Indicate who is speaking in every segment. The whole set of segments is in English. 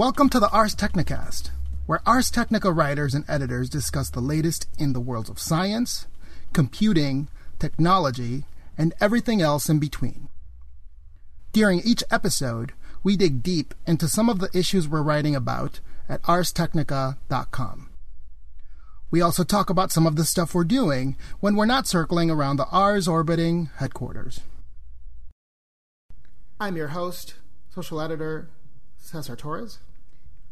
Speaker 1: Welcome to the Ars Technicast, where Ars Technica writers and editors discuss the latest in the worlds of science, computing, technology, and everything else in between. During each episode, we dig deep into some of the issues we're writing about at arstechnica.com. We also talk about some of the stuff we're doing when we're not circling around the Ars orbiting headquarters. I'm your host, social editor Cesar Torres.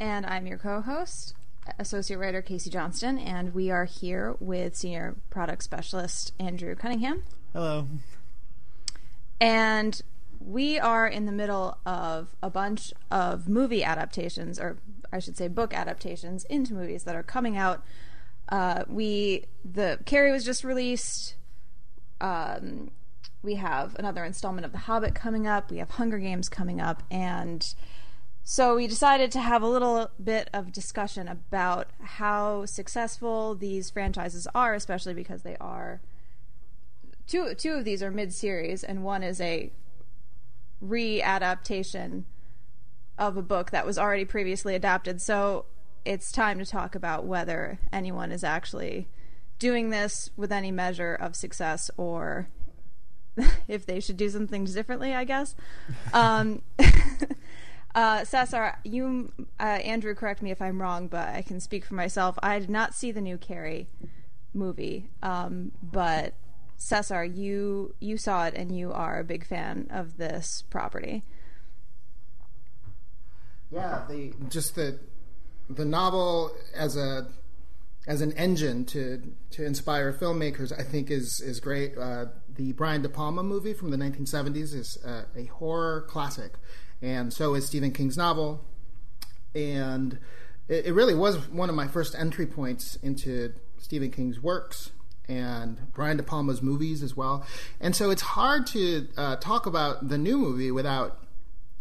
Speaker 2: And I'm your co host, associate writer Casey Johnston, and we are here with senior product specialist Andrew Cunningham.
Speaker 3: Hello.
Speaker 2: And we are in the middle of a bunch of movie adaptations, or I should say book adaptations into movies that are coming out. Uh, we the Carrie was just released. Um, we have another installment of The Hobbit coming up. We have Hunger Games coming up, and so we decided to have a little bit of discussion about how successful these franchises are, especially because they are two two of these are mid series, and one is a readaptation of a book that was already previously adapted. So it's time to talk about whether anyone is actually doing this with any measure of success or if they should do some things differently, I guess. Um, uh, Cesar, you, uh, Andrew, correct me if I'm wrong, but I can speak for myself. I did not see the new Carrie movie, um, but Cesar, you you saw it and you are a big fan of this property.
Speaker 1: Yeah, the just the the novel as a as an engine to to inspire filmmakers, I think is is great. Uh, the Brian De Palma movie from the 1970s is uh, a horror classic, and so is Stephen King's novel. And it, it really was one of my first entry points into Stephen King's works and Brian De Palma's movies as well. And so it's hard to uh, talk about the new movie without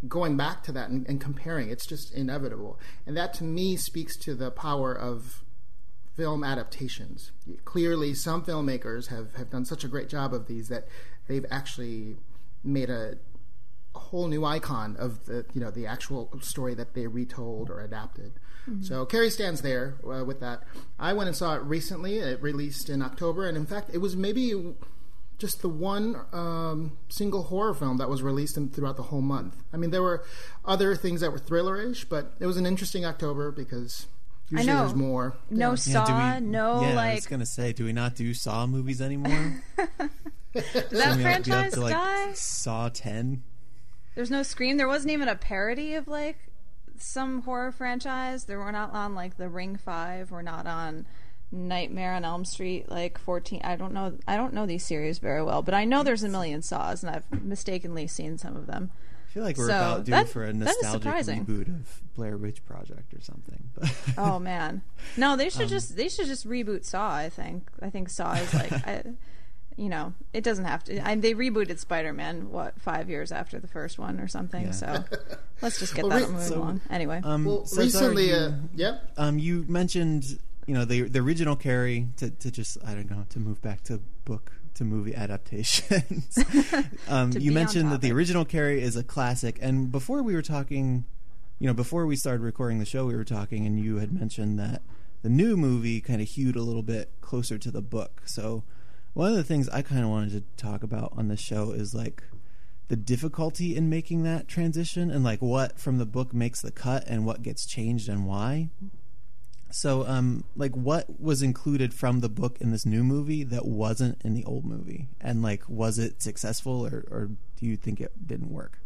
Speaker 1: going back to that and, and, comparing. It's just inevitable. And that to me speaks to the power of film adaptations. Clearly, some filmmakers have, have done such a great job of these that they've actually made a, a whole new icon of the you know the actual story that they retold or adapted. Mm-hmm. So Carrie stands there uh, with that. I went and saw it recently. It released in October, and in fact, it was maybe just the one um, single horror film that was released in, throughout the whole month. I mean, there were other things that were thrillerish, but it was an interesting October because usually there's more.
Speaker 2: No yeah. Saw,
Speaker 3: yeah,
Speaker 2: we, no
Speaker 3: yeah,
Speaker 2: like. I
Speaker 3: was gonna say, do we not do Saw movies anymore?
Speaker 2: Did that franchise
Speaker 3: to, like,
Speaker 2: die?
Speaker 3: Saw ten.
Speaker 2: There's no Scream. There wasn't even a parody of like some horror franchise. They were not on like the Ring Five. We're not on Nightmare on Elm Street, like fourteen. I don't know. I don't know these series very well, but I know there's a million saws, and I've mistakenly seen some of them.
Speaker 3: I feel like we're
Speaker 2: So,
Speaker 3: about due
Speaker 2: that-
Speaker 3: for a nostalgic reboot of Blair Witch Project or something.
Speaker 2: Oh man, no, they
Speaker 3: Um,
Speaker 2: should just they should just reboot Saw. I think. I think Saw is like, I, you know, it doesn't have to. I, they rebooted Spider Man what five years after the first one or something.
Speaker 3: Yeah.
Speaker 2: So let's just get
Speaker 1: Well,
Speaker 2: that
Speaker 1: re-
Speaker 2: moving
Speaker 3: so-
Speaker 2: along. Anyway,
Speaker 3: um,
Speaker 1: Well,
Speaker 3: Cesar,
Speaker 1: recently,
Speaker 3: you,
Speaker 1: uh, yep.
Speaker 3: um, you mentioned you know the the original Carrie to to just I don't know to move back to book to movie adaptations. um,
Speaker 2: To
Speaker 3: you mentioned that the original Carrie is a classic, and before we were talking, you know, before we started recording the show, we were talking, and you had mentioned that the new movie kind of hewed a little bit closer to the book. So one of the things I kind of wanted to talk about on this show is like the difficulty in making that transition and like what from the book makes the cut and what gets changed and why. So, um, like, what was included from the book in this new movie that wasn't in the old movie, and like, was it successful, or, or do you think it didn't work?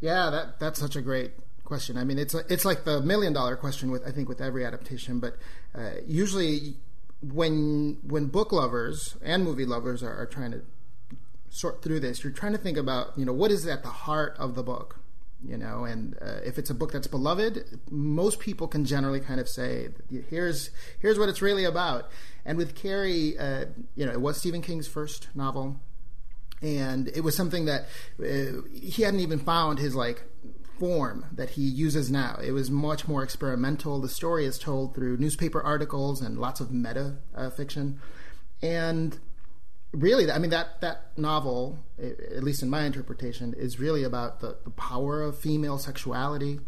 Speaker 1: Yeah, that that's such a great question. I mean, it's it's like the million dollar question with I think with every adaptation, but uh, usually when when book lovers and movie lovers are, are trying to sort through this, you're trying to think about you know what is at the heart of the book, you know, and uh, if it's a book that's beloved, most people can generally kind of say here's here's what it's really about. And with Carrie, uh, you know, it was Stephen King's first novel and it was something that uh, he hadn't even found his like form that he uses now. It was much more experimental. The story is told through newspaper articles and lots of meta uh, fiction, and really, I mean that that novel, at least in my interpretation, is really about the, the power of female sexuality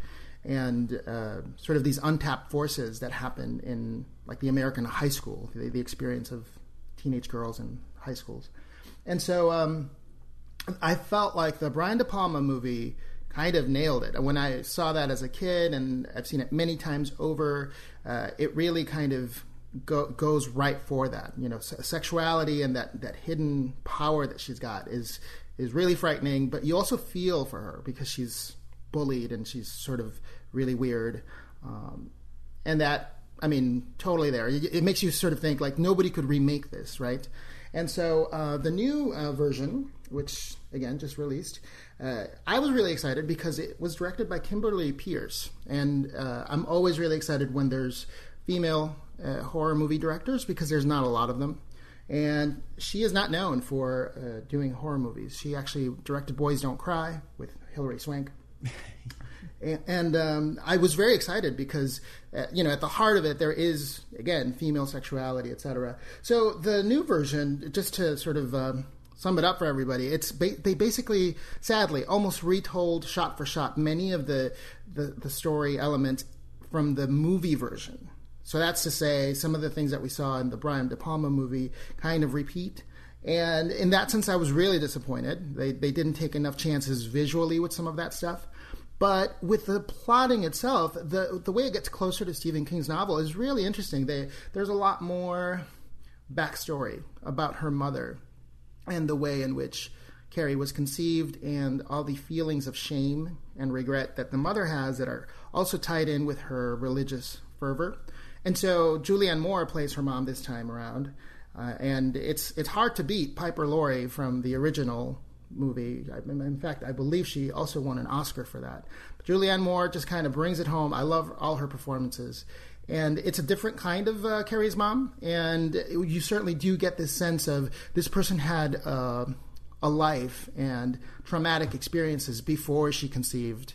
Speaker 1: and uh, sort of these untapped forces that happen in like the American high school, the, the experience of teenage girls in high schools. And so um, I felt like the Brian De Palma movie kind of nailed it. When I saw that as a kid, and I've seen it many times over, uh, it really kind of go, goes right for that. You know, sexuality and that, that hidden power that she's got is is really frightening. But you also feel for her because she's bullied and she's sort of really weird, um, and that I mean, totally there. It makes you sort of think like nobody could remake this, right? And so uh, the new uh, version, which again just released, uh, I was really excited because it was directed by Kimberly Peirce, and uh, I'm always really excited when there's female uh, horror movie directors because there's not a lot of them. And she is not known for uh, doing horror movies. She actually directed Boys Don't Cry with Hilary Swank. and um, I was very excited because uh, you know at the heart of it there is again female sexuality, etc. So the new version, just to sort of um, sum it up for everybody, it's ba- they basically, sadly, almost retold shot for shot many of the, the the story elements from the movie version. So that's to say, some of the things that we saw in the Brian De Palma movie kind of repeat. And in that sense, I was really disappointed. They, they didn't take enough chances visually with some of that stuff. But with the plotting itself, the the way it gets closer to Stephen King's novel is really interesting. They, there's a lot more backstory about her mother and the way in which Carrie was conceived and all the feelings of shame and regret that the mother has that are also tied in with her religious fervor. And so Julianne Moore plays her mom this time around. Uh, and it's it's hard to beat Piper Laurie from the original movie. In fact, I believe she also won an Oscar for that. But Julianne Moore just kind of brings it home. I love all her performances. And it's a different kind of uh, Carrie's mom. And you certainly do get this sense of this person had uh, a life and traumatic experiences before she conceived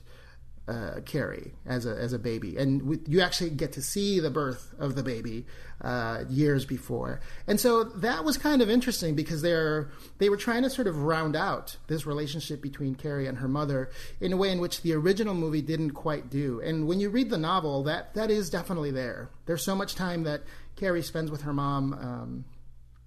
Speaker 1: uh, Carrie as a as a baby, and you actually get to see the birth of the baby uh, years before, and so that was kind of interesting because they're they were trying to sort of round out this relationship between Carrie and her mother in a way in which the original movie didn't quite do. And when you read the novel, that that is definitely there. There's so much time that Carrie spends with her mom um,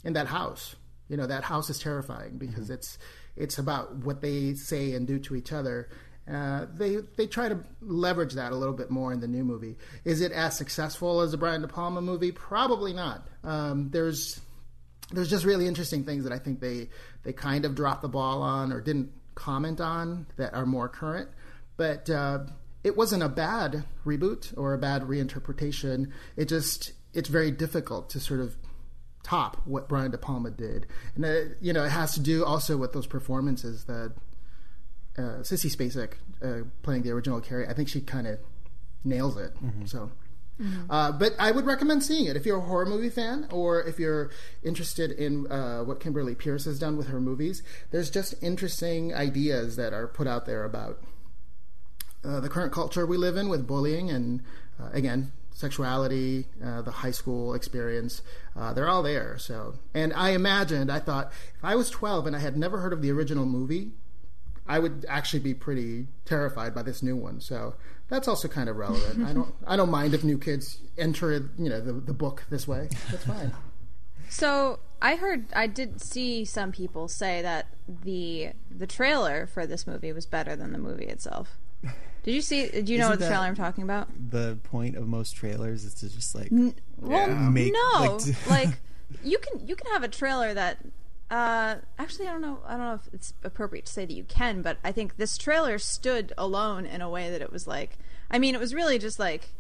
Speaker 1: in that house. You know, that house is terrifying because mm-hmm. it's it's about what they say and do to each other uh, they they try to leverage that a little bit more in the new movie. Is it as successful as the Brian De Palma movie? Probably not. Um, there's there's just really interesting things that I think they they kind of dropped the ball on or didn't comment on that are more current. But uh, it wasn't a bad reboot or a bad reinterpretation. It just it's very difficult to sort of top what Brian De Palma did, and uh, you know it has to do also with those performances that uh, Sissy Spacek uh, playing the original Carrie, I think she kind of nails it. Mm-hmm. So. Mm-hmm. Uh, but I would recommend seeing it if you're a horror movie fan or if you're interested in uh, what Kimberly Peirce has done with her movies. There's just interesting ideas that are put out there about uh, the current culture we live in with bullying and, uh, again, sexuality, uh, the high school experience. Uh, they're all there. So, and I imagined, I thought, if I was 12 and I had never heard of the original movie, I would actually be pretty terrified by this new one. So that's also kind of relevant. I don't I don't mind if new kids enter you know the the book this way. That's fine.
Speaker 2: So I heard I did see some people say that the the trailer for this movie was better than the movie itself. Did you see? Do you know what the trailer I'm talking about?
Speaker 3: The point of most trailers is to just like
Speaker 2: N- well, make, no, like, like you can you can have a trailer that uh, actually, I don't know. I don't know if it's appropriate to say that you can, but I think this trailer stood alone in a way that it was like. I mean, it was really just like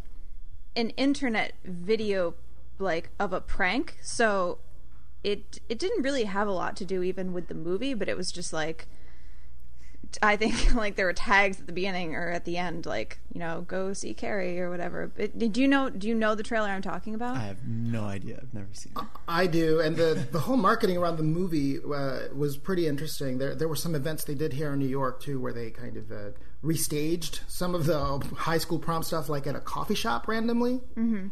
Speaker 2: an internet video, like of a prank. So it it didn't really have a lot to do even with the movie, but it was just like I think like there were tags at the beginning or at the end, like you know, go see Carrie or whatever. But did you know? Do you know the trailer I'm talking about?
Speaker 3: I have no idea. I've never seen it.
Speaker 1: I do, and the the whole marketing around the movie uh, was pretty interesting. There there were some events they did here in New York too, where they kind of uh, restaged some of the high school prom stuff, like at a coffee shop randomly. Mm-hmm.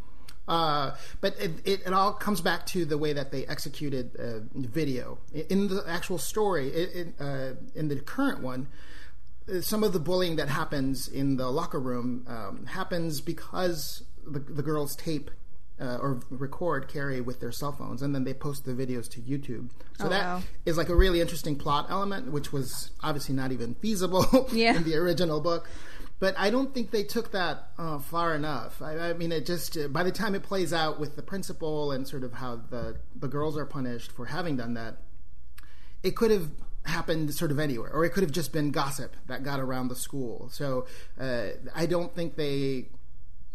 Speaker 1: Uh, but it, it, it, all comes back to the way that they executed uh, video. In the actual story, it, uh, in the current one, some of the bullying that happens in the locker room um, happens because the, the girls tape uh, or record Carrie with their cell phones, and then they post the videos to YouTube. So
Speaker 2: Oh,
Speaker 1: that is
Speaker 2: wow.
Speaker 1: like a really interesting plot element, which was obviously not even feasible
Speaker 2: Yeah.
Speaker 1: in the original book. But I don't think they took that uh, far enough. I, I mean, it just uh, by the time it plays out with the principal and sort of how the the girls are punished for having done that, it could have happened sort of anywhere, or it could have just been gossip that got around the school. So uh, I don't think they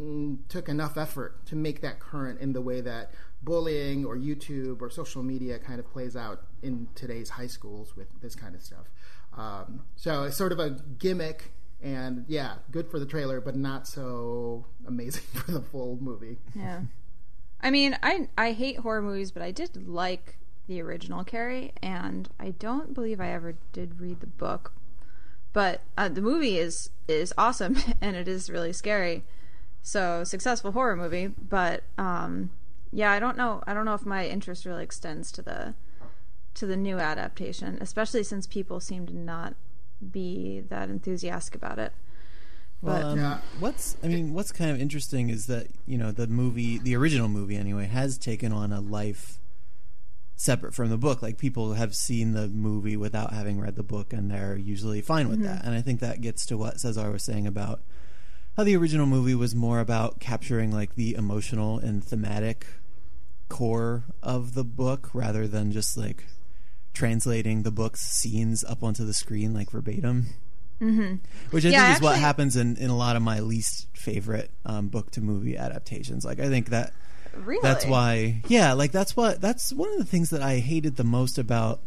Speaker 1: mm, took enough effort to make that current in the way that bullying or YouTube or social media kind of plays out in today's high schools with this kind of stuff. Um, so it's sort of a gimmick. And yeah, good for the trailer, but not so amazing for the full movie.
Speaker 2: Yeah. I mean, I I hate horror movies, but I did like the original Carrie, and I don't believe I ever did read the book. But uh, the movie is is awesome, and it is really scary. So successful horror movie, but um, yeah, I don't know. I don't know if my interest really extends to the to the new adaptation, especially since people seem to not be that enthusiastic about it. But
Speaker 3: Well, um,
Speaker 1: Yeah.
Speaker 3: what's I mean, what's kind of interesting is that you know the movie, the original movie anyway, has taken on a life separate from the book. Like people have seen the movie without having read the book, and they're usually fine with that. And I think that gets to what Cesar was saying about how the original movie was more about capturing like the emotional and thematic core of the book rather than just like translating the book's scenes up onto the screen like verbatim. Mm-hmm. Which I
Speaker 2: Yeah,
Speaker 3: think is what happens in, in a lot of my least favorite um, book to movie adaptations. Like I think that
Speaker 2: really,
Speaker 3: that's why yeah, like that's what that's one of the things that I hated the most about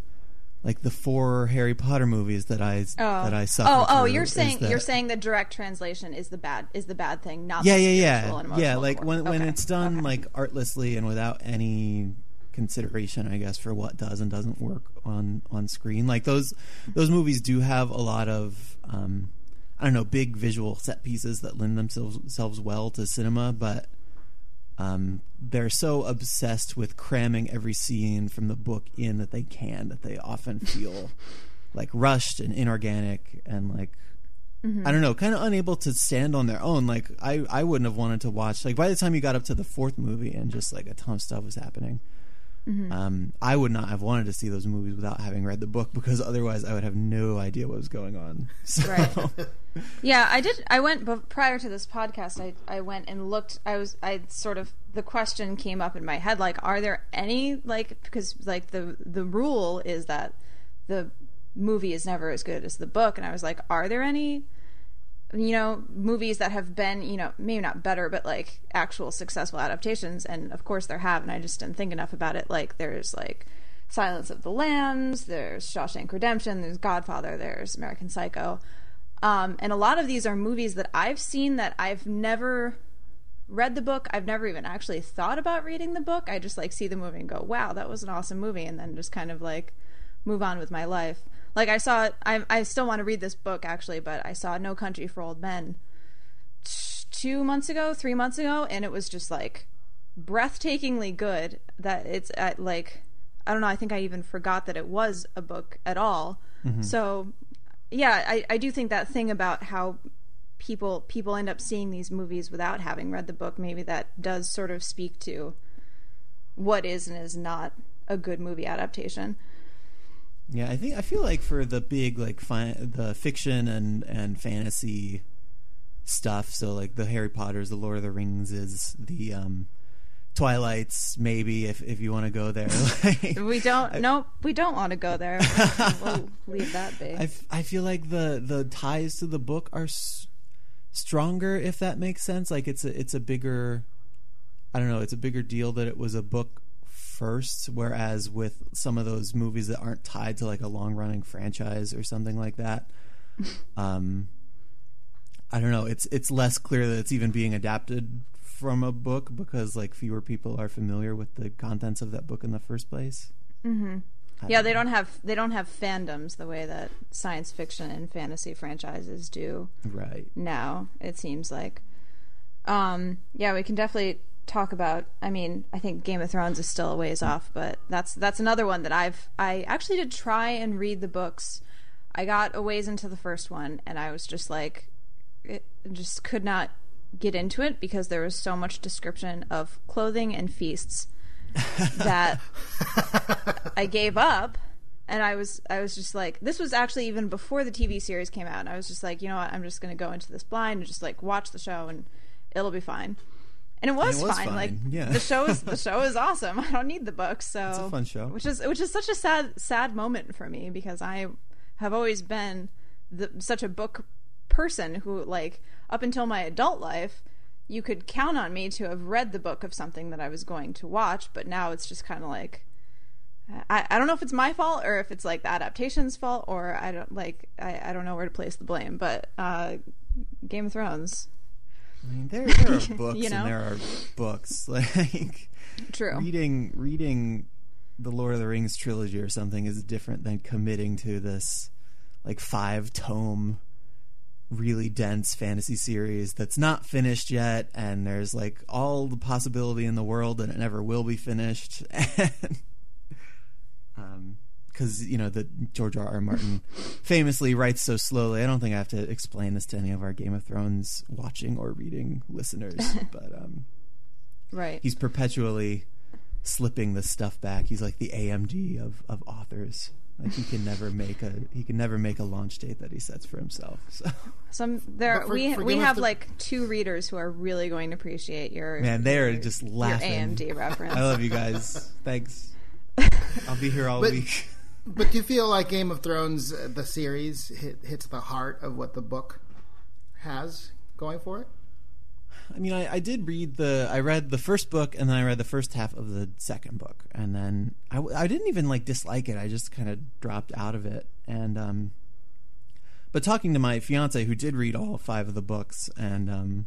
Speaker 3: like the four Harry Potter movies that I
Speaker 2: Oh.
Speaker 3: that I suffered.
Speaker 2: Oh, oh, you're saying
Speaker 3: that-
Speaker 2: you're saying the direct translation is the bad is the bad thing, not
Speaker 3: yeah yeah yeah yeah like when when
Speaker 2: Okay.
Speaker 3: it's done
Speaker 2: Okay.
Speaker 3: like artlessly and without any consideration i guess for what does and doesn't work on on screen like those those movies do have a lot of um i don't know big visual set pieces that lend themselves themselves well to cinema but um, they're so obsessed with cramming every scene from the book in that they can that they often feel like rushed and inorganic and like I don't know, kind of unable to stand on their own. Like I, I wouldn't have wanted to watch. Like by the time you got up to the fourth movie and just like a ton of stuff was happening, um, I would not have wanted to see those movies without having read the book because otherwise I would have no idea what was going on. So,
Speaker 2: Right. Yeah, I did. I went but prior to this podcast. I I went and looked. I was I sort of the question came up in my head like, are there any like because like the the rule is that the movie is never as good as the book, and I was like, are there any you know movies that have been you know maybe not better but like actual successful adaptations. And of course there have and i just didn't think enough about it. Like there's like silence of the lambs there's shawshank redemption there's godfather there's american psycho. Um, and a lot of these are movies that i've seen that i've never read the book. I've never even actually thought about reading the book. I just like see the movie and go wow that was an awesome movie and then just kind of like move on with my life like i saw i, I still want to read this book actually but i saw no country for old men t- two months ago three months ago and it was just like breathtakingly good that it's at like i don't know i think i even forgot that it was a book at all. Mm-hmm. So yeah I, I do think that thing about how people people end up seeing these movies without having read the book maybe that does sort of speak to what is and is not a good movie adaptation
Speaker 3: yeah, I think I feel like for the big like fi- the fiction and and fantasy stuff, so like the Harry Potters, the Lord of the Rings, is the um, Twilights, maybe if if you want to go there. Like,
Speaker 2: we don't nope we don't want to go there we'll leave that be
Speaker 3: I, f- I feel like the the ties to the book are s- stronger if that makes sense like it's a it's a bigger I don't know it's a bigger deal that it was a book first whereas with some of those movies that aren't tied to like a long running franchise or something like that um I don't know. It's it's less clear that it's even being adapted from a book because like fewer people are familiar with the contents of that book in the first place. Mm-hmm.
Speaker 2: yeah they don't have they don't have fandoms the way that science fiction and fantasy franchises do
Speaker 3: right.
Speaker 2: now it seems like. Um yeah we can definitely talk about i mean i think game of thrones is still a ways off but that's that's another one that i've i actually did try and read the books I got a ways into the first one, and I was just like, it just could not get into it because there was so much description of clothing and feasts that I gave up. And I was, I was just like, this was actually even before the TV series came out. And I was just like, you know what, I'm just going to go into this blind and just like watch the show, and it'll be fine. And it was,
Speaker 3: it was
Speaker 2: fine.
Speaker 3: fine,
Speaker 2: Like
Speaker 3: yeah.
Speaker 2: the show is the show is awesome. I don't need the book, so
Speaker 3: It's a fun show.
Speaker 2: which is which is such a sad sad moment for me because I have always been the, such a book person who like up until my adult life you could count on me to have read the book of something that I was going to watch, but now it's just kind of like I, I don't know if it's my fault or if it's like the adaptation's fault or I don't like I, I don't know where to place the blame, but uh, Game of Thrones,
Speaker 3: I mean, there there are books
Speaker 2: You know?
Speaker 3: and there are books. Like
Speaker 2: true.
Speaker 3: reading reading the Lord of the Rings trilogy or something is different than committing to this like five tome really dense fantasy series that's not finished yet and there's like all the possibility in the world that it never will be finished and because you know that George R. R. Martin famously writes so slowly. I don't think I have to explain this to any of our Game of Thrones watching or reading listeners, but um,
Speaker 2: Right.
Speaker 3: he's perpetually slipping the stuff back. He's like the AMD of, of authors. Like he can never make a he can never make a launch date that he sets for himself. So
Speaker 2: Some there
Speaker 1: for-
Speaker 2: we
Speaker 1: for
Speaker 2: we have
Speaker 1: Thro-
Speaker 2: like two readers who are really going to appreciate your
Speaker 3: man, they are
Speaker 2: your-
Speaker 3: just
Speaker 2: your
Speaker 3: laughing.
Speaker 2: AMD reference.
Speaker 3: I love you guys. Thanks. I'll be here all
Speaker 1: But-
Speaker 3: week.
Speaker 1: But do you feel like Game of Thrones, uh, the series, hit, hits the heart of what the book has going for it?
Speaker 3: I mean, I, I did read the I read the first book and then I read the first half of the second book and then I didn't even like dislike it. I just kind of dropped out of it and um but talking to my fiance who did read all five of the books and um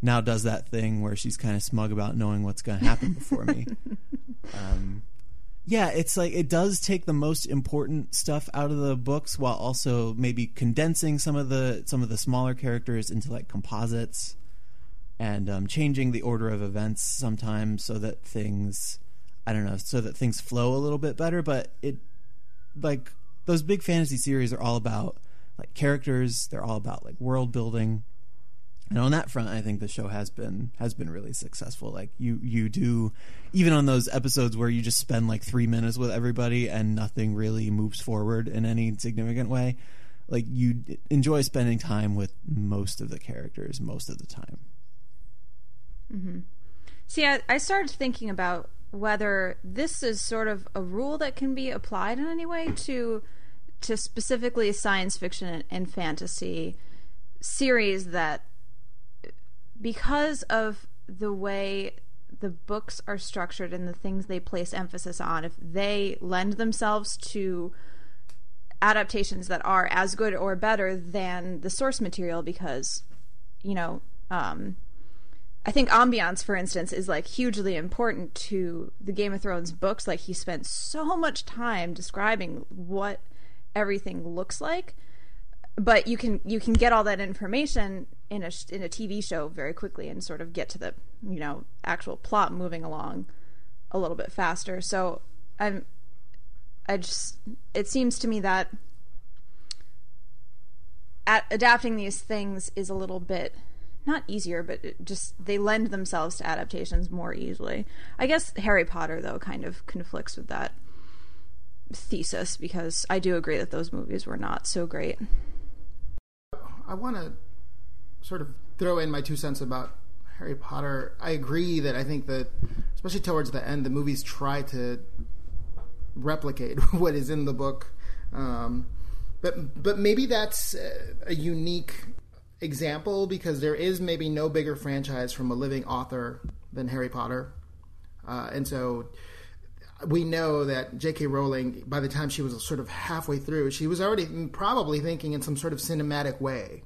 Speaker 3: now does that thing where she's kind of smug about knowing what's going to happen before me. Um yeah, it's like it does take the most important stuff out of the books while also maybe condensing some of the some of the smaller characters into like composites and um, changing the order of events sometimes so that things I don't know so that things flow a little bit better. But it like those big fantasy series are all about like characters. They're all about like world building. And on that front, I think the show has been has been really successful. Like you you do even on those episodes where you just spend like three minutes with everybody and nothing really moves forward in any significant way. Like you enjoy spending time with most of the characters most of the time. mm-hmm.
Speaker 2: See, I, I started thinking about whether this is sort of a rule that can be applied in any way to to specifically science fiction and fantasy series that because of the way the books are structured and the things they place emphasis on if they lend themselves to adaptations that are as good or better than the source material because you know um I think ambiance, for instance, is like hugely important to the Game of Thrones books. Like he spent so much time describing what everything looks like, but you can you can get all that information in a in a TV show very quickly and sort of get to the you know actual plot moving along a little bit faster. So I'm I just it seems to me that at adapting these things is a little bit not easier, but just they lend themselves to adaptations more easily. I guess Harry Potter though kind of conflicts with that thesis because I do agree that those movies were not so great.
Speaker 1: I want to sort of throw in my two cents about Harry Potter. I agree that I think that, especially towards the end, the movies try to replicate what is in the book. Um, but but maybe that's a, unique example because there is maybe no bigger franchise from a living author than Harry Potter, uh, and so we know that J.K. Rowling, by the time she was sort of halfway through, she was already probably thinking in some sort of cinematic way.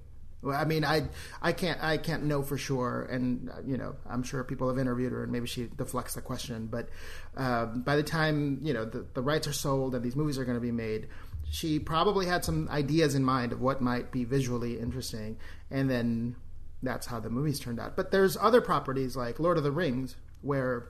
Speaker 1: I mean, I I can't I can't know for sure, and uh, you know, I'm sure people have interviewed her, and maybe she deflects the question. But uh, by the time you know the, the rights are sold and these movies are going to be made, she probably had some ideas in mind of what might be visually interesting, and then that's how the movies turned out. But there's other properties like Lord of the Rings, where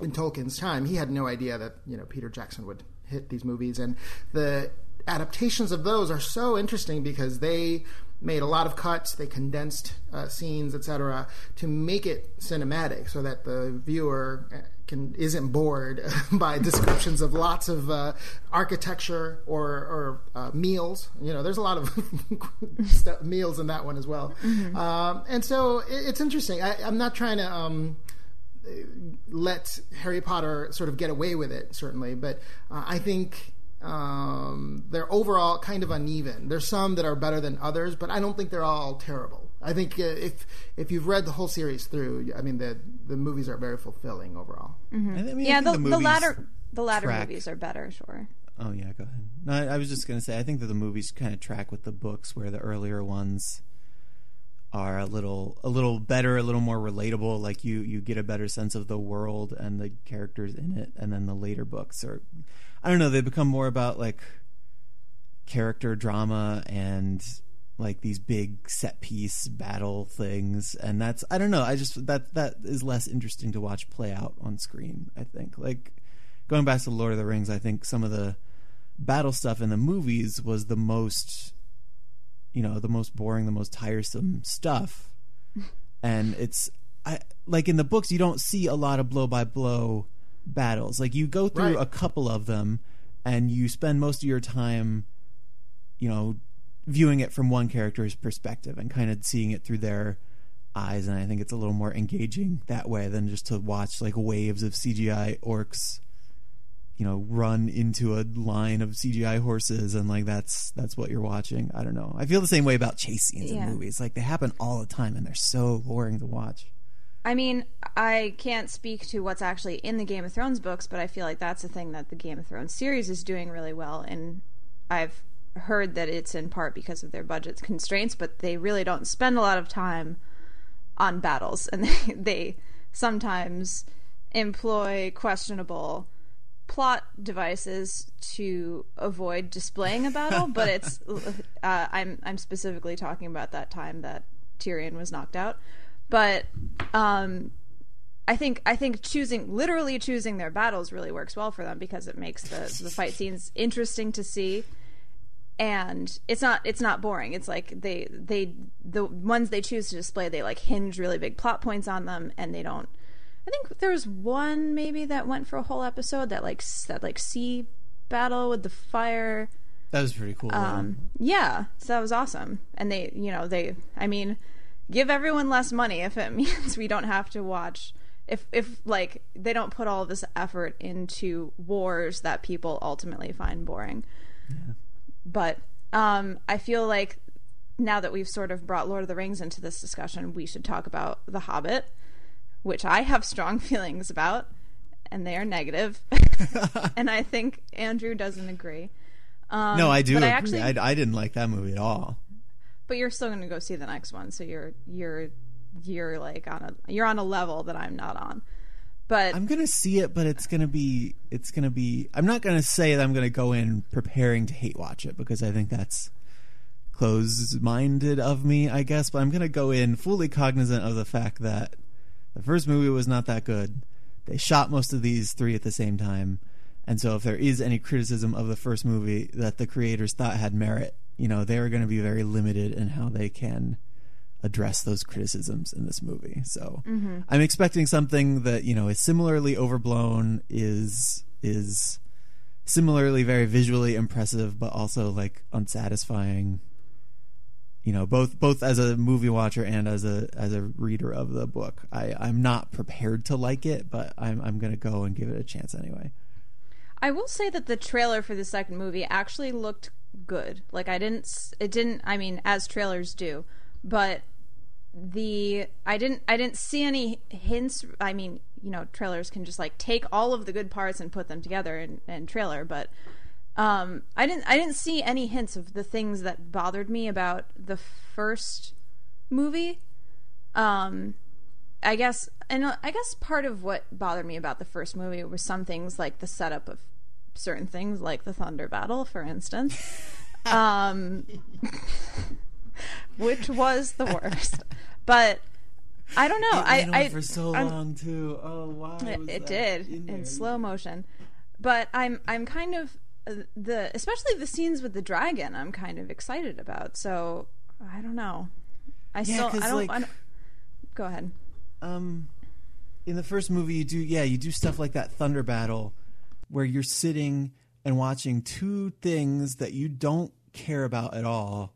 Speaker 1: in Tolkien's time, he had no idea that you know Peter Jackson would hit these movies, and the adaptations of those are so interesting because they made a lot of cuts, they condensed uh, scenes, etc., to make it cinematic, so that the viewer uh, can isn't bored by descriptions of lots of uh, architecture or, or uh, meals. You know, there's a lot of meals in that one as well. Mm-hmm. Um, and so it, it's interesting. I, am not trying to. Um, let Harry Potter sort of get away with it, certainly, but uh, I think um, they're overall kind of uneven. There's some that are better than others, but I don't think they're all terrible. I think uh, if if you've read the whole series through, I mean the the movies are very fulfilling overall.
Speaker 2: Mm-hmm. I mean, yeah, the, the, the, latter the latter track. movies are better, sure.
Speaker 3: Oh yeah, go ahead. No, I, I was just going to say I think that the movies kind of track with the books, where the earlier ones are a little a little better, a little more relatable. Like you you get a better sense of the world and the characters in it, and then the later books are I don't know, they become more about like character drama and like these big set piece battle things and that's I don't know, I just that that is less interesting to watch play out on screen, I think. Like going back to Lord of the Rings, I think some of the battle stuff in the movies was the most you know, the most boring, the most tiresome stuff. and it's I like in the books you don't see a lot of blow by blow battles. Like you go through right. a couple of them and you spend most of your time, you know, viewing it from one character's perspective and kind of seeing it through their eyes. And I think it's a little more engaging that way than just to watch like waves of CGI orcs, you know, run into a line of CGI horses and like that's that's what you're watching. I don't know. I feel the same way about chase scenes yeah. in movies. Like they happen all the time and they're so boring to watch.
Speaker 2: I mean, I can't speak to what's actually in the Game of Thrones books, but I feel like that's the thing that the Game of Thrones series is doing really well. And I've heard that it's in part because of their budget constraints, but they really don't spend a lot of time on battles, and they, they sometimes employ questionable plot devices to avoid displaying a battle. but it's uh, I'm I'm specifically talking about that time that Tyrion was knocked out. But um, I think I think choosing literally choosing their battles really works well for them because it makes the the fight scenes interesting to see and it's not it's not boring it's like they they the ones they choose to display they like hinge really big plot points on them and they don't i think there was one maybe that went for a whole episode that like that like sea battle with the fire
Speaker 3: that was pretty cool um
Speaker 2: yeah so that was awesome and they you know they i mean give everyone less money if it means we don't have to watch if if like they don't put all this effort into wars that people ultimately find boring. Yeah. But um, I feel like now that we've sort of brought Lord of the Rings into this discussion, we should talk about The Hobbit, which I have strong feelings about, and they are negative. and I think Andrew doesn't agree.
Speaker 3: Um, no, I do. Agree. I, actually, I, I didn't like that movie at all
Speaker 2: but you're still going to go see the next one so you're you're you're like on a you're on a level that I'm not on but
Speaker 3: I'm gonna see it, but it's gonna be it's gonna be. I'm not gonna say that I'm gonna go in preparing to hate watch it because I think that's closed minded of me, I guess. But I'm gonna go in fully cognizant of the fact that the first movie was not that good. They shot most of these three at the same time, and so if there is any criticism of the first movie that the creators thought had merit, you know they're going to be very limited in how they can address those criticisms in this movie. So mm-hmm. I'm expecting something that you know is similarly overblown, is is similarly very visually impressive, but also like unsatisfying. You know, both both as a movie watcher and as a as a reader of the book, I I'm not prepared to like it, but I'm I'm gonna go and give it a chance anyway.
Speaker 2: I will say that the trailer for the second movie actually looked good. Like I didn't it didn't I mean as trailers do, but the I didn't I didn't see any hints I mean, you know, trailers can just like take all of the good parts and put them together in, in trailer, but um I didn't I didn't see any hints of the things that bothered me about the first movie. Um I guess and I guess part of what bothered me about the first movie was some things like the setup of certain things like the thunder battle for instance. Um, which was the worst. But i don't know.
Speaker 3: It
Speaker 2: i i
Speaker 3: for so I'm, long too. Oh wow
Speaker 2: it, it did in, in slow motion. But i'm i'm kind of the especially the scenes with the dragon. I'm kind of excited about. So I don't know. I
Speaker 3: Yeah,
Speaker 2: still I don't,
Speaker 3: like-
Speaker 2: I don't. Go ahead.
Speaker 3: um in the first movie you do yeah you do stuff like that thunder battle where you're sitting and watching two things that you don't care about at all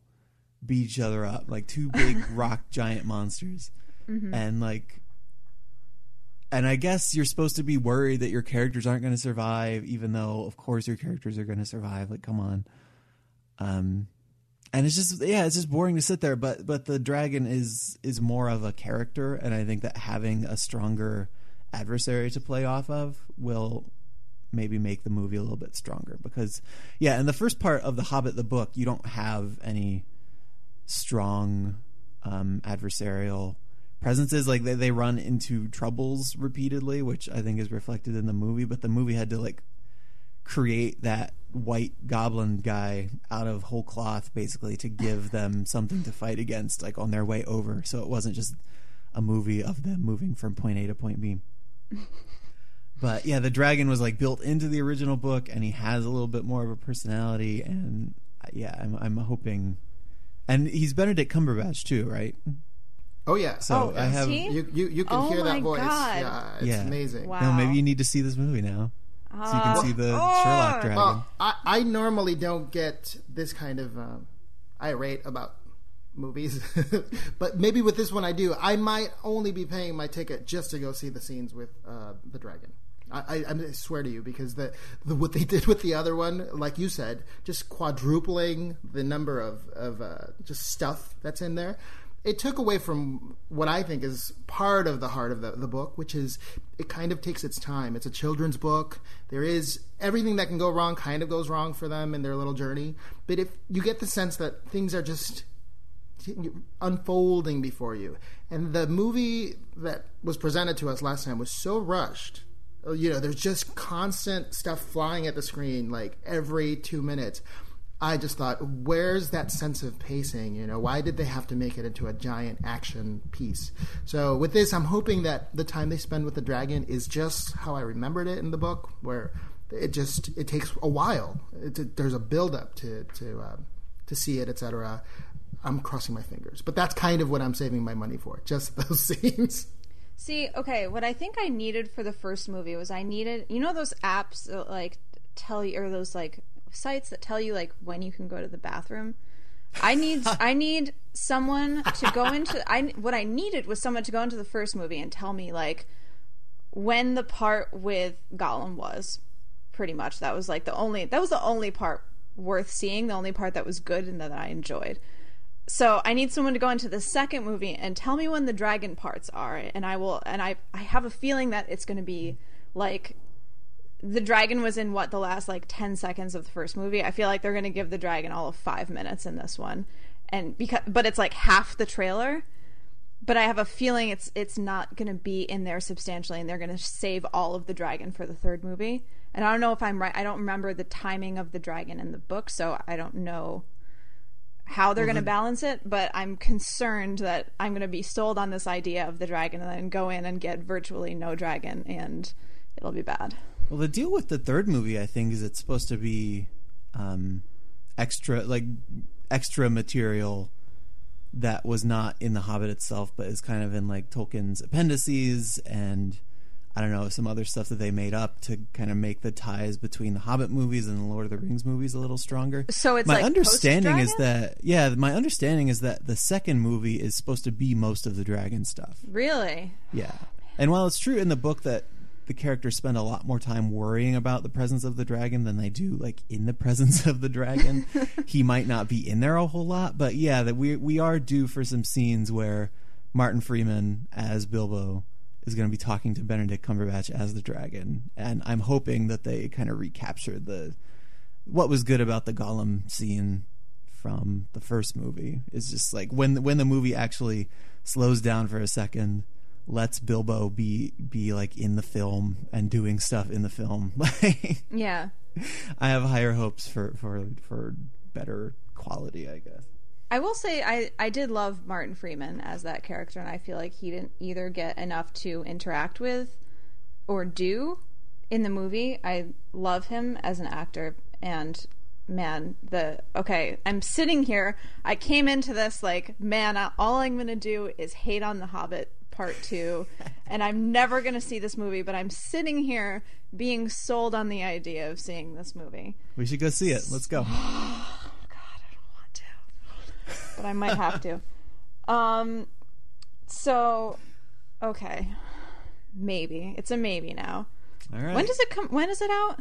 Speaker 3: beat each other up like two big rock giant monsters and like and i guess you're supposed to be worried that your characters aren't going to survive even though of course your characters are going to survive. Like come on. Um and it's just yeah it's just boring to sit there but but the dragon is is more of a character and i think that having a stronger adversary to play off of will maybe make the movie a little bit stronger because yeah in the first part of the hobbit the book you don't have any strong um adversarial presences like they, they run into troubles repeatedly which i think is reflected in the movie but the movie had to like create that white goblin guy out of whole cloth basically to give them something to fight against like on their way over. So it wasn't just a movie of them moving from point A to point B. But yeah the dragon was like built into the original book and he has a little bit more of a personality and yeah I'm I'm hoping and he's Benedict Cumberbatch too right
Speaker 1: Oh yeah.
Speaker 3: so
Speaker 2: Oh,
Speaker 3: I have
Speaker 2: he?
Speaker 1: you you you can
Speaker 2: Oh
Speaker 1: hear that voice.
Speaker 2: God.
Speaker 1: Yeah, it's
Speaker 3: Yeah.
Speaker 1: amazing.
Speaker 2: Wow.
Speaker 3: no maybe you need to see this movie now so you can see the Sherlock dragon
Speaker 1: Well, I, I normally don't get this kind of um, irate about movies, but maybe with this one I do. I might only be paying my ticket just to go see the scenes with uh, the dragon. I, I, I swear to you, because the, the what they did with the other one, like you said, just quadrupling the number of of uh, just stuff that's in there. It took away from what I think is part of the heart of the, the book, which is it kind of takes its time. It's a children's book. There is everything that can go wrong kind of goes wrong for them in their little journey. But if you get the sense that things are just unfolding before you. And the movie that was presented to us last time was so rushed. You know, there's just constant stuff flying at the screen like every two minutes. I just thought, where's that sense of pacing? You know, why did they have to make it into a giant action piece? So with this, I'm hoping that the time they spend with the dragon is just how I remembered it in the book, where it just it takes a while. There's a build up to to uh, to see it, etc. I'm crossing my fingers, but that's kind of what I'm saving my money for. Just those scenes.
Speaker 2: See, okay, what I think I needed for the first movie was I needed, you know, those apps that like tell you, or those like sites that tell you like when you can go to the bathroom. I need, I need someone to go into. I what I needed was someone to go into the first movie and tell me like when the part with Gollum was. Pretty much, that was like the only. That was the only part worth seeing. The only part that was good and that I enjoyed. So I need someone to go into the second movie and tell me when the dragon parts are, and I will. And I I have a feeling that it's going to be like the dragon was in what the last like 10 seconds of the first movie? I feel like they're going to give the dragon all of five minutes in this one. And because but it's like half the trailer. But i have a feeling it's it's not going to be in there substantially and they're going to save all of the dragon for the third movie. And i don't know if i'm right i don't remember the timing of the dragon in the book so i don't know how they're going to balance it but i'm concerned that i'm going to be sold on this idea of the dragon and then go in and get virtually no dragon and it'll be bad
Speaker 3: Well, the deal with the third movie, I think, is it's supposed to be um, extra, like extra material that was not in the Hobbit itself, but is kind of in like Tolkien's appendices and I don't know some other stuff that they made up to kind of make the ties between the Hobbit movies and the Lord of the Rings movies a little stronger.
Speaker 2: So it's
Speaker 3: my
Speaker 2: like
Speaker 3: understanding is that yeah, my understanding is that the second movie is supposed to be most of the dragon stuff.
Speaker 2: Really?
Speaker 3: Yeah. And while it's true in the book that the characters spend a lot more time worrying about the presence of the dragon than they do like in the presence of the dragon, he might not be in there a whole lot, but yeah, that we we are due for some scenes where Martin Freeman as Bilbo is going to be talking to Benedict Cumberbatch as the dragon, and I'm hoping that they kind of recapture the what was good about the Gollum scene from the first movie. Is just like when when the movie actually slows down for a second lets Bilbo be be like in the film and doing stuff in the film.
Speaker 2: Yeah.
Speaker 3: I have higher hopes for for for better quality, I guess.
Speaker 2: I will say I, I did love Martin Freeman as that character, and I feel like he didn't either get enough to interact with or do in the movie. I love him as an actor, and man, the okay, I'm sitting here. I came into this like, man, all I'm gonna do is hate on the Hobbit part two, and I'm never gonna see this movie. But I'm sitting here being sold on the idea of seeing this movie.
Speaker 3: We should go see it. Let's go.
Speaker 2: God, I don't want to, but I might have to. Um, so okay, maybe it's a maybe now.
Speaker 3: All right.
Speaker 2: When does it come? When is it out?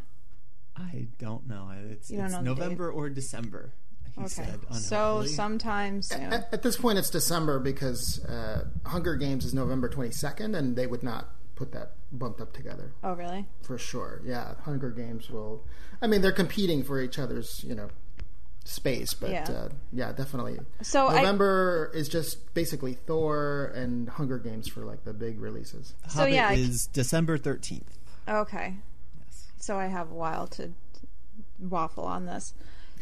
Speaker 3: I don't know. It's,
Speaker 2: don't
Speaker 3: it's
Speaker 2: know
Speaker 3: November or December. He
Speaker 2: Okay,
Speaker 3: said.
Speaker 2: so
Speaker 3: sometimes.
Speaker 2: sometime soon.
Speaker 1: At, at this point, it's December because uh, Hunger Games is November 22nd, and they would not put that bumped up together
Speaker 2: Oh, really?
Speaker 1: for sure. Yeah, Hunger Games will. I mean, they're competing for each other's, you know, space, but
Speaker 2: Yeah.
Speaker 1: yeah, uh, yeah definitely.
Speaker 2: So I-
Speaker 1: November is just basically Thor and Hunger Games for like the big releases.
Speaker 2: So,
Speaker 3: Hobbit
Speaker 2: yeah, I-
Speaker 3: is December thirteenth.
Speaker 2: Okay.
Speaker 3: Yes.
Speaker 2: So I have a while to waffle on this.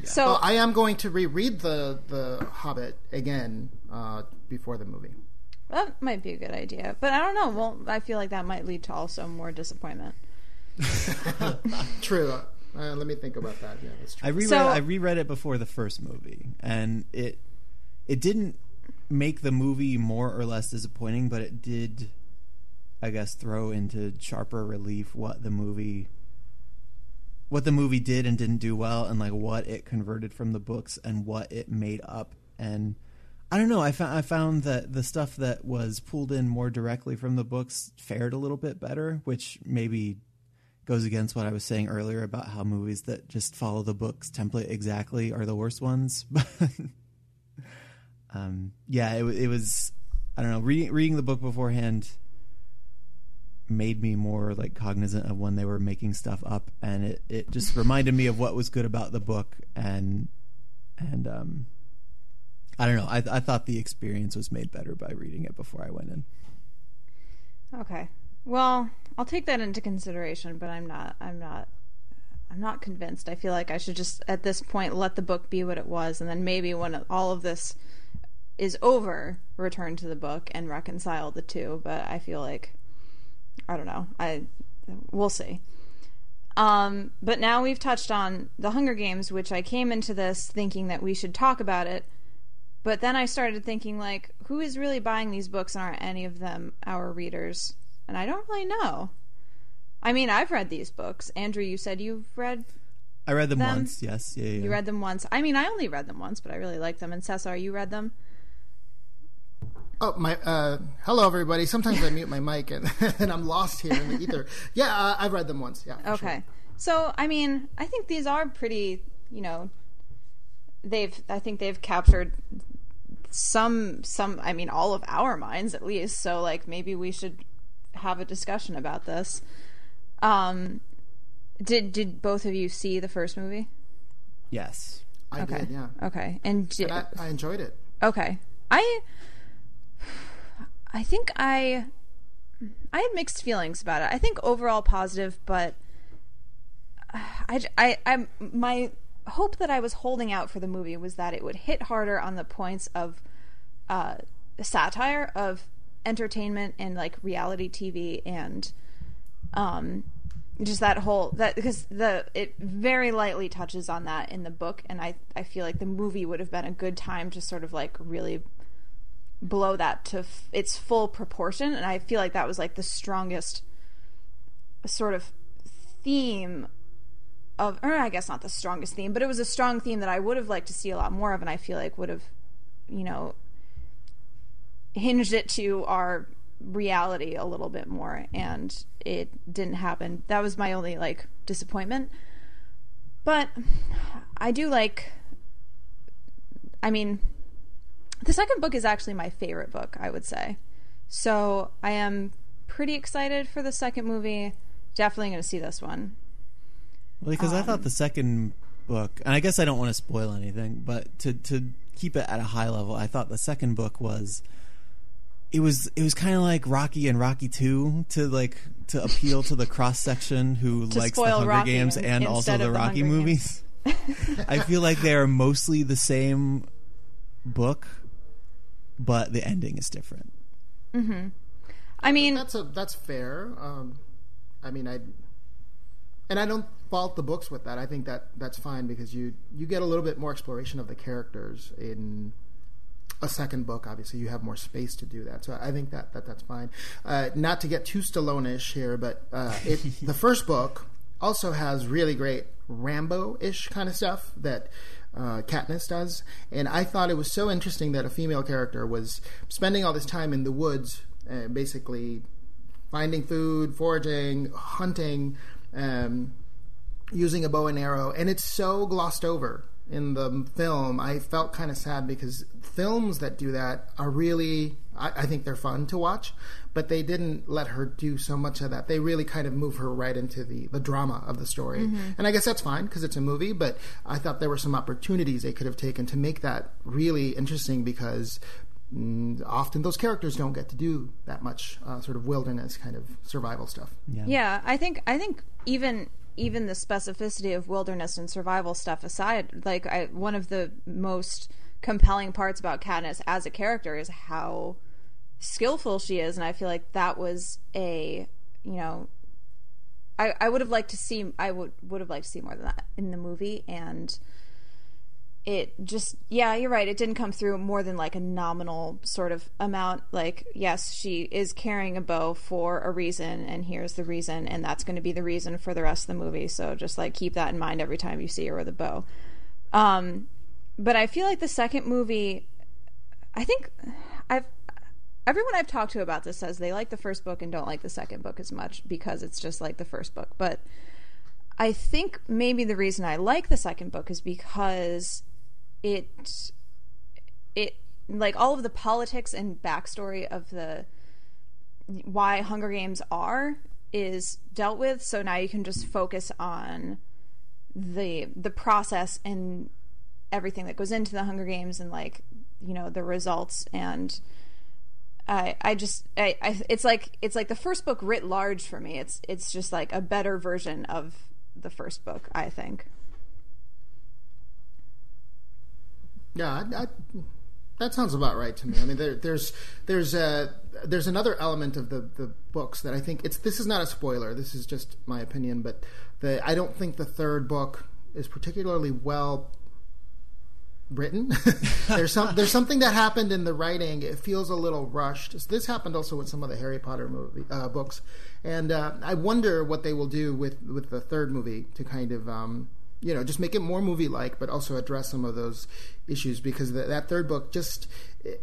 Speaker 2: So
Speaker 1: Oh, I am going to reread the the Hobbit again uh, before the movie.
Speaker 2: that might be a good idea, but I don't know. Well, I feel like that might lead to also more disappointment.
Speaker 1: True. Uh, let me think about that. Yeah, that's true.
Speaker 3: I reread
Speaker 2: So-
Speaker 3: I reread it before the first movie, and it it didn't make the movie more or less disappointing, but it did, I guess, throw into sharper relief what the movie what the movie did and didn't do well, and like what it converted from the books and what it made up. And I don't know. I found I found that the stuff that was pulled in more directly from the books fared a little bit better, which maybe goes against what I was saying earlier about how movies that just follow the books template exactly are the worst ones. But um, yeah, it, it was. I don't know. Reading reading the book beforehand made me more like cognizant of when they were making stuff up, and it it just reminded me of what was good about the book, and and um, I don't know. I I thought the experience was made better by reading it before I went in.
Speaker 2: Okay. Well, I'll take that into consideration, but I'm not. I'm not. I'm not convinced. I feel like I should just, at this point, let the book be what it was, and then maybe when all of this is over, return to the book and reconcile the two. But I feel like, I don't know. I we'll see. Um, but now we've touched on the Hunger Games, which I came into this thinking that we should talk about it. But then I started thinking, like, who is really buying these books and aren't any of them our readers? And I don't really know. I mean, I've read these books. Andrew, you said you've read
Speaker 3: I read them,
Speaker 2: Them?
Speaker 3: once. Yes, yeah, yeah.
Speaker 2: you read them once. I mean, I only read them once, but I really like them. And Cesar, you read them?
Speaker 1: Oh my! Uh, hello, everybody. Sometimes I mute my mic and, and I'm lost here in the ether. Yeah, uh, I've read them once. Yeah.
Speaker 2: Okay.
Speaker 1: sure.
Speaker 2: So, I mean, I think these are pretty, you know, they've I think they've captured some some I mean all of our minds at least. So like maybe we should have a discussion about this. Um did did both of you see the first movie?
Speaker 3: Yes.
Speaker 1: I
Speaker 2: Okay.
Speaker 1: did. Yeah.
Speaker 2: Okay. And, did,
Speaker 1: And I, I enjoyed it.
Speaker 2: Okay. I I think I I had mixed feelings about it. I think overall positive, but I I I'm my hope that I was holding out for the movie was that it would hit harder on the points of uh satire of entertainment and like reality TV and um just that whole that because the it very lightly touches on that in the book and i i feel like the movie would have been a good time to sort of like really blow that to f- its full proportion and i feel like that was like the strongest sort of theme of or i guess not the strongest theme but it was a strong theme that i would have liked to see a lot more of and i feel like would have you know hinged it to our reality a little bit more and it didn't happen. That was my only like disappointment. But i do like i mean the second book is actually my favorite book i would say. So i am pretty excited for the second movie. Definitely going to see this one.
Speaker 3: Well, because I
Speaker 2: Um,
Speaker 3: thought the second book, and I guess I don't want to spoil anything, but to to keep it at a high level, I thought the second book was it was it was kind of like Rocky and Rocky Two to like to appeal to the cross section who likes the Hunger
Speaker 2: Rocky
Speaker 3: Games and also the
Speaker 2: the
Speaker 3: Rocky
Speaker 2: Hunger
Speaker 3: movies. I feel like they are mostly the same book, but the ending is different.
Speaker 2: i mean
Speaker 1: That's a that's fair. Um, I mean, I and I don't fault the books with that. I think that that's fine because you you get a little bit more exploration of the characters in a second book. Obviously, you have more space to do that. So I think that, that that's fine. Uh, not to get too Stallone-ish here, but uh, it, the first book also has really great Rambo-ish kind of stuff that uh, Katniss does, and I thought it was so interesting that a female character was spending all this time in the woods, uh, basically finding food, foraging, hunting, um, using a bow and arrow, and it's so glossed over in the film. I felt kind of sad because films that do that are really, I, I, think they're fun to watch, but they didn't let her do so much of that. They really kind of move her right into the, the drama of the story. Mm-hmm. And I guess that's fine because it's a movie, but I thought there were some opportunities they could have taken to make that really interesting because mm, often those characters don't get to do that much uh, sort of wilderness kind of survival stuff.
Speaker 2: Yeah. yeah, I think I think even even the specificity of wilderness and survival stuff aside, like I, one of the most compelling parts about Katniss as a character is how skillful she is, and I feel like that was a you know, I I would have liked to see I would would have liked to see more than that in the movie, and it just yeah you're right it didn't come through more than like a nominal sort of amount. Like yes she is carrying a bow for a reason and here's the reason and that's going to be the reason for the rest of the movie so just like keep that in mind every time you see her with a bow. Um but i feel like the second movie i think i've everyone i've talked to about this says they like the first book and don't like the second book as much because it's just like the first book but I think maybe the reason I like the second book is because it it like all of the politics and backstory of the why Hunger Games are is dealt with. So now you can just focus on the the process and everything that goes into the Hunger Games and like you know the results and I I just I, I it's like it's like the first book writ large for me. It's it's just like a better version of the first book. I think.
Speaker 1: Yeah, I, I, that sounds about right to me. I mean, there, there's there's a there's another element of the, the books that I think it's this is not a spoiler. This is just my opinion, but the I don't think the third book is particularly well written. there's some there's something that happened in the writing. It feels a little rushed. So this happened also with some of the Harry Potter movie uh, books, and uh, I wonder what they will do with with the third movie to kind of. Um, you know, just make it more movie like, but also address some of those issues because the, that third book, just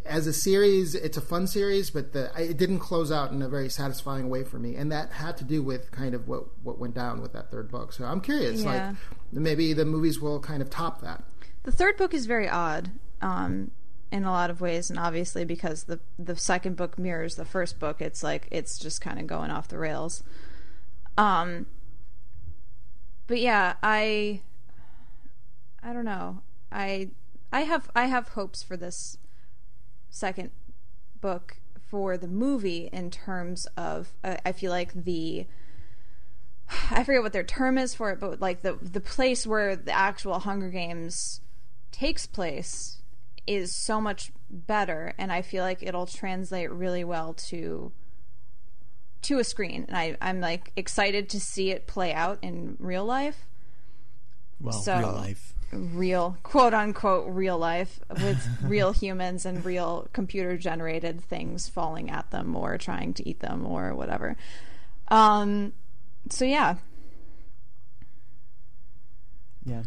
Speaker 1: as a series, it's a fun series, but the, it didn't close out in a very satisfying way for me, and that had to do with kind of what what went down with that third book. So I'm curious, yeah. like maybe the movies will kind of top that.
Speaker 2: The third book is very odd. Um, in a lot of ways, and obviously because the the second book mirrors the first book, it's like it's just kind of going off the rails. Um, but yeah, I I don't know. I I have I have hopes for this second book for the movie in terms of I feel like the I forget what their term is for it, but like the the place where the actual Hunger Games takes place is so much better, and I feel like it'll translate really well to to a screen, and I I'm like excited to see it play out in real life.
Speaker 3: Well, so, real life
Speaker 2: real quote unquote real life with real humans and real computer generated things falling at them or trying to eat them or whatever. Um so yeah.
Speaker 3: Yeah.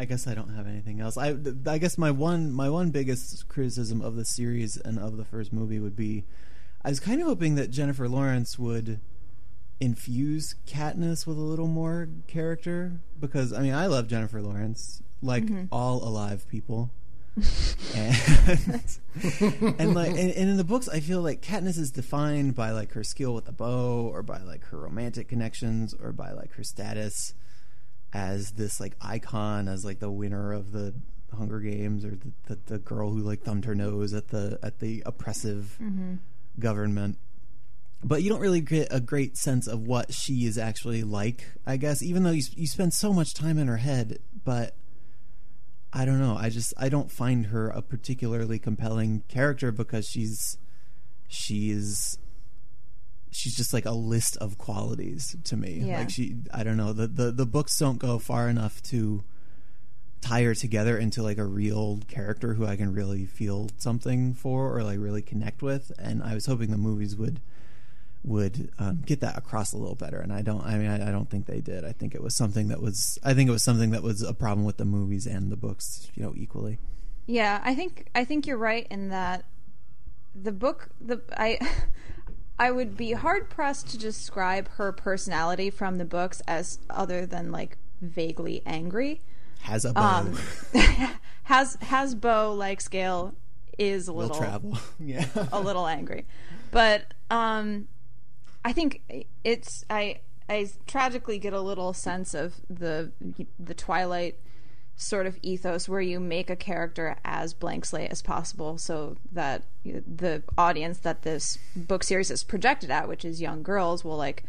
Speaker 3: I guess I don't have anything else. I I guess my one my one biggest criticism of the series and of the first movie would be I was kind of hoping that Jennifer Lawrence would infuse Katniss with a little more character because I mean I love Jennifer Lawrence like mm-hmm. all alive people. and, and like and, and, in the books I feel like Katniss is defined by like her skill with the bow or by like her romantic connections or by like her status as this like icon as like the winner of the Hunger Games or the, the, the girl who like thumbed her nose at the at the oppressive mm-hmm. government but you don't really get a great sense of what she is actually like. I guess even though you you spend so much time in her head, but I don't know. I just I don't find her a particularly compelling character because she's she's she's just like a list of qualities to me.
Speaker 2: Yeah.
Speaker 3: Like she, I don't know, the, the the books don't go far enough to tie her together into like a real character who I can really feel something for or like really connect with. And I was hoping the movies would would um, get that across a little better. And I don't. I mean, I, I don't think they did. I think it was something that was. I think it was something that was a problem with the movies and the books. You know, equally.
Speaker 2: Yeah, I think I think you're right in that the book the I I would be hard pressed to describe her personality from the books as other than like vaguely angry.
Speaker 3: Has a bow.
Speaker 2: Um, has has Bo like scale is a
Speaker 3: will
Speaker 2: little
Speaker 3: travel. yeah.
Speaker 2: a little angry, but um, I think it's I I tragically get a little sense of the the Twilight sort of ethos where you make a character as blank slate as possible so that the audience that this book series is projected at which is young girls will like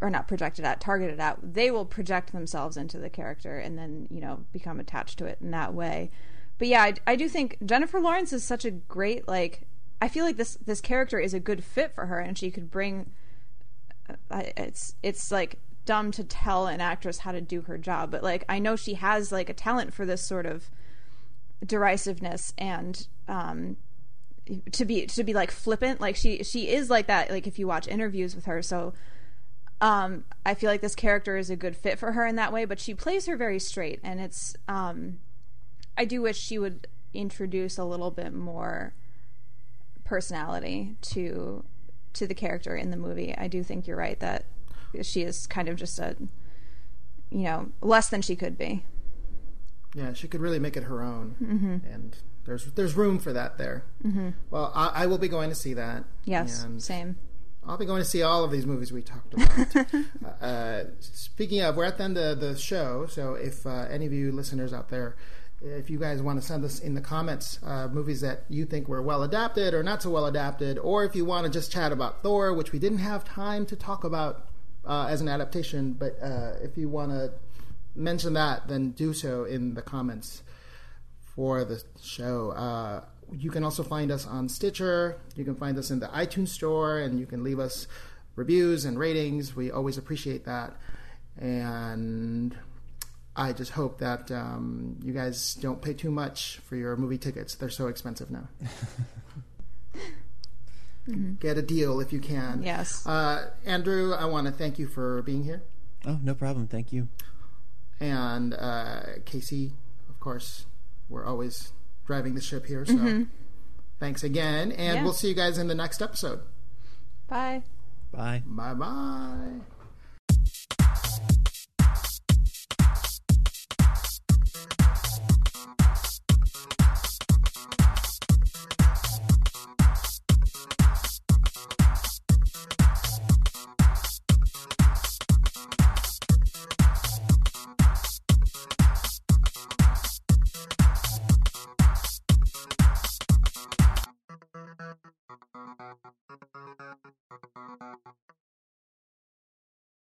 Speaker 2: or not projected at targeted at they will project themselves into the character and then you know become attached to it in that way. But yeah I, I do think jennifer lawrence is such a great like i feel like this this character is a good fit for her and she could bring uh, it's it's like dumb to tell an actress how to do her job but like i know she has like a talent for this sort of derisiveness and um to be to be like flippant. Like she she is like that like if you watch interviews with her. So um i feel like this character is a good fit for her in that way but she plays her very straight and it's um i do wish she would introduce a little bit more personality to to the character in the movie. I do think you're right that she is kind of just a you know less than she could be
Speaker 1: Yeah, she could really make it her own, and there's there's room for that there. Mm-hmm. Well, I, I will be going to see that.
Speaker 2: yes same
Speaker 1: I'll be going to see all of these movies we talked about. uh, speaking of, we're at the end of the show, so if uh, any of you listeners out there, if you guys want to send us in the comments uh, movies that you think were well adapted or not so well adapted, or if you want to just chat about Thor, which we didn't have time to talk about uh, as an adaptation, but uh, if you want to mention that, then do so in the comments for the show. Uh, you can also find us on Stitcher. You can find us in the iTunes Store, and you can leave us reviews and ratings. We always appreciate that. And I just hope that um, you guys don't pay too much for your movie tickets. They're so expensive now. Get a deal if you can.
Speaker 2: yes
Speaker 1: Uh, Andrew, I want to thank you for being here.
Speaker 3: Oh, no problem. Thank you.
Speaker 1: And uh, Casey, of course, we're always driving the ship here. So thanks again. And
Speaker 2: Yeah.
Speaker 1: we'll see you guys in the next episode.
Speaker 2: bye
Speaker 3: Bye.
Speaker 1: Bye bye.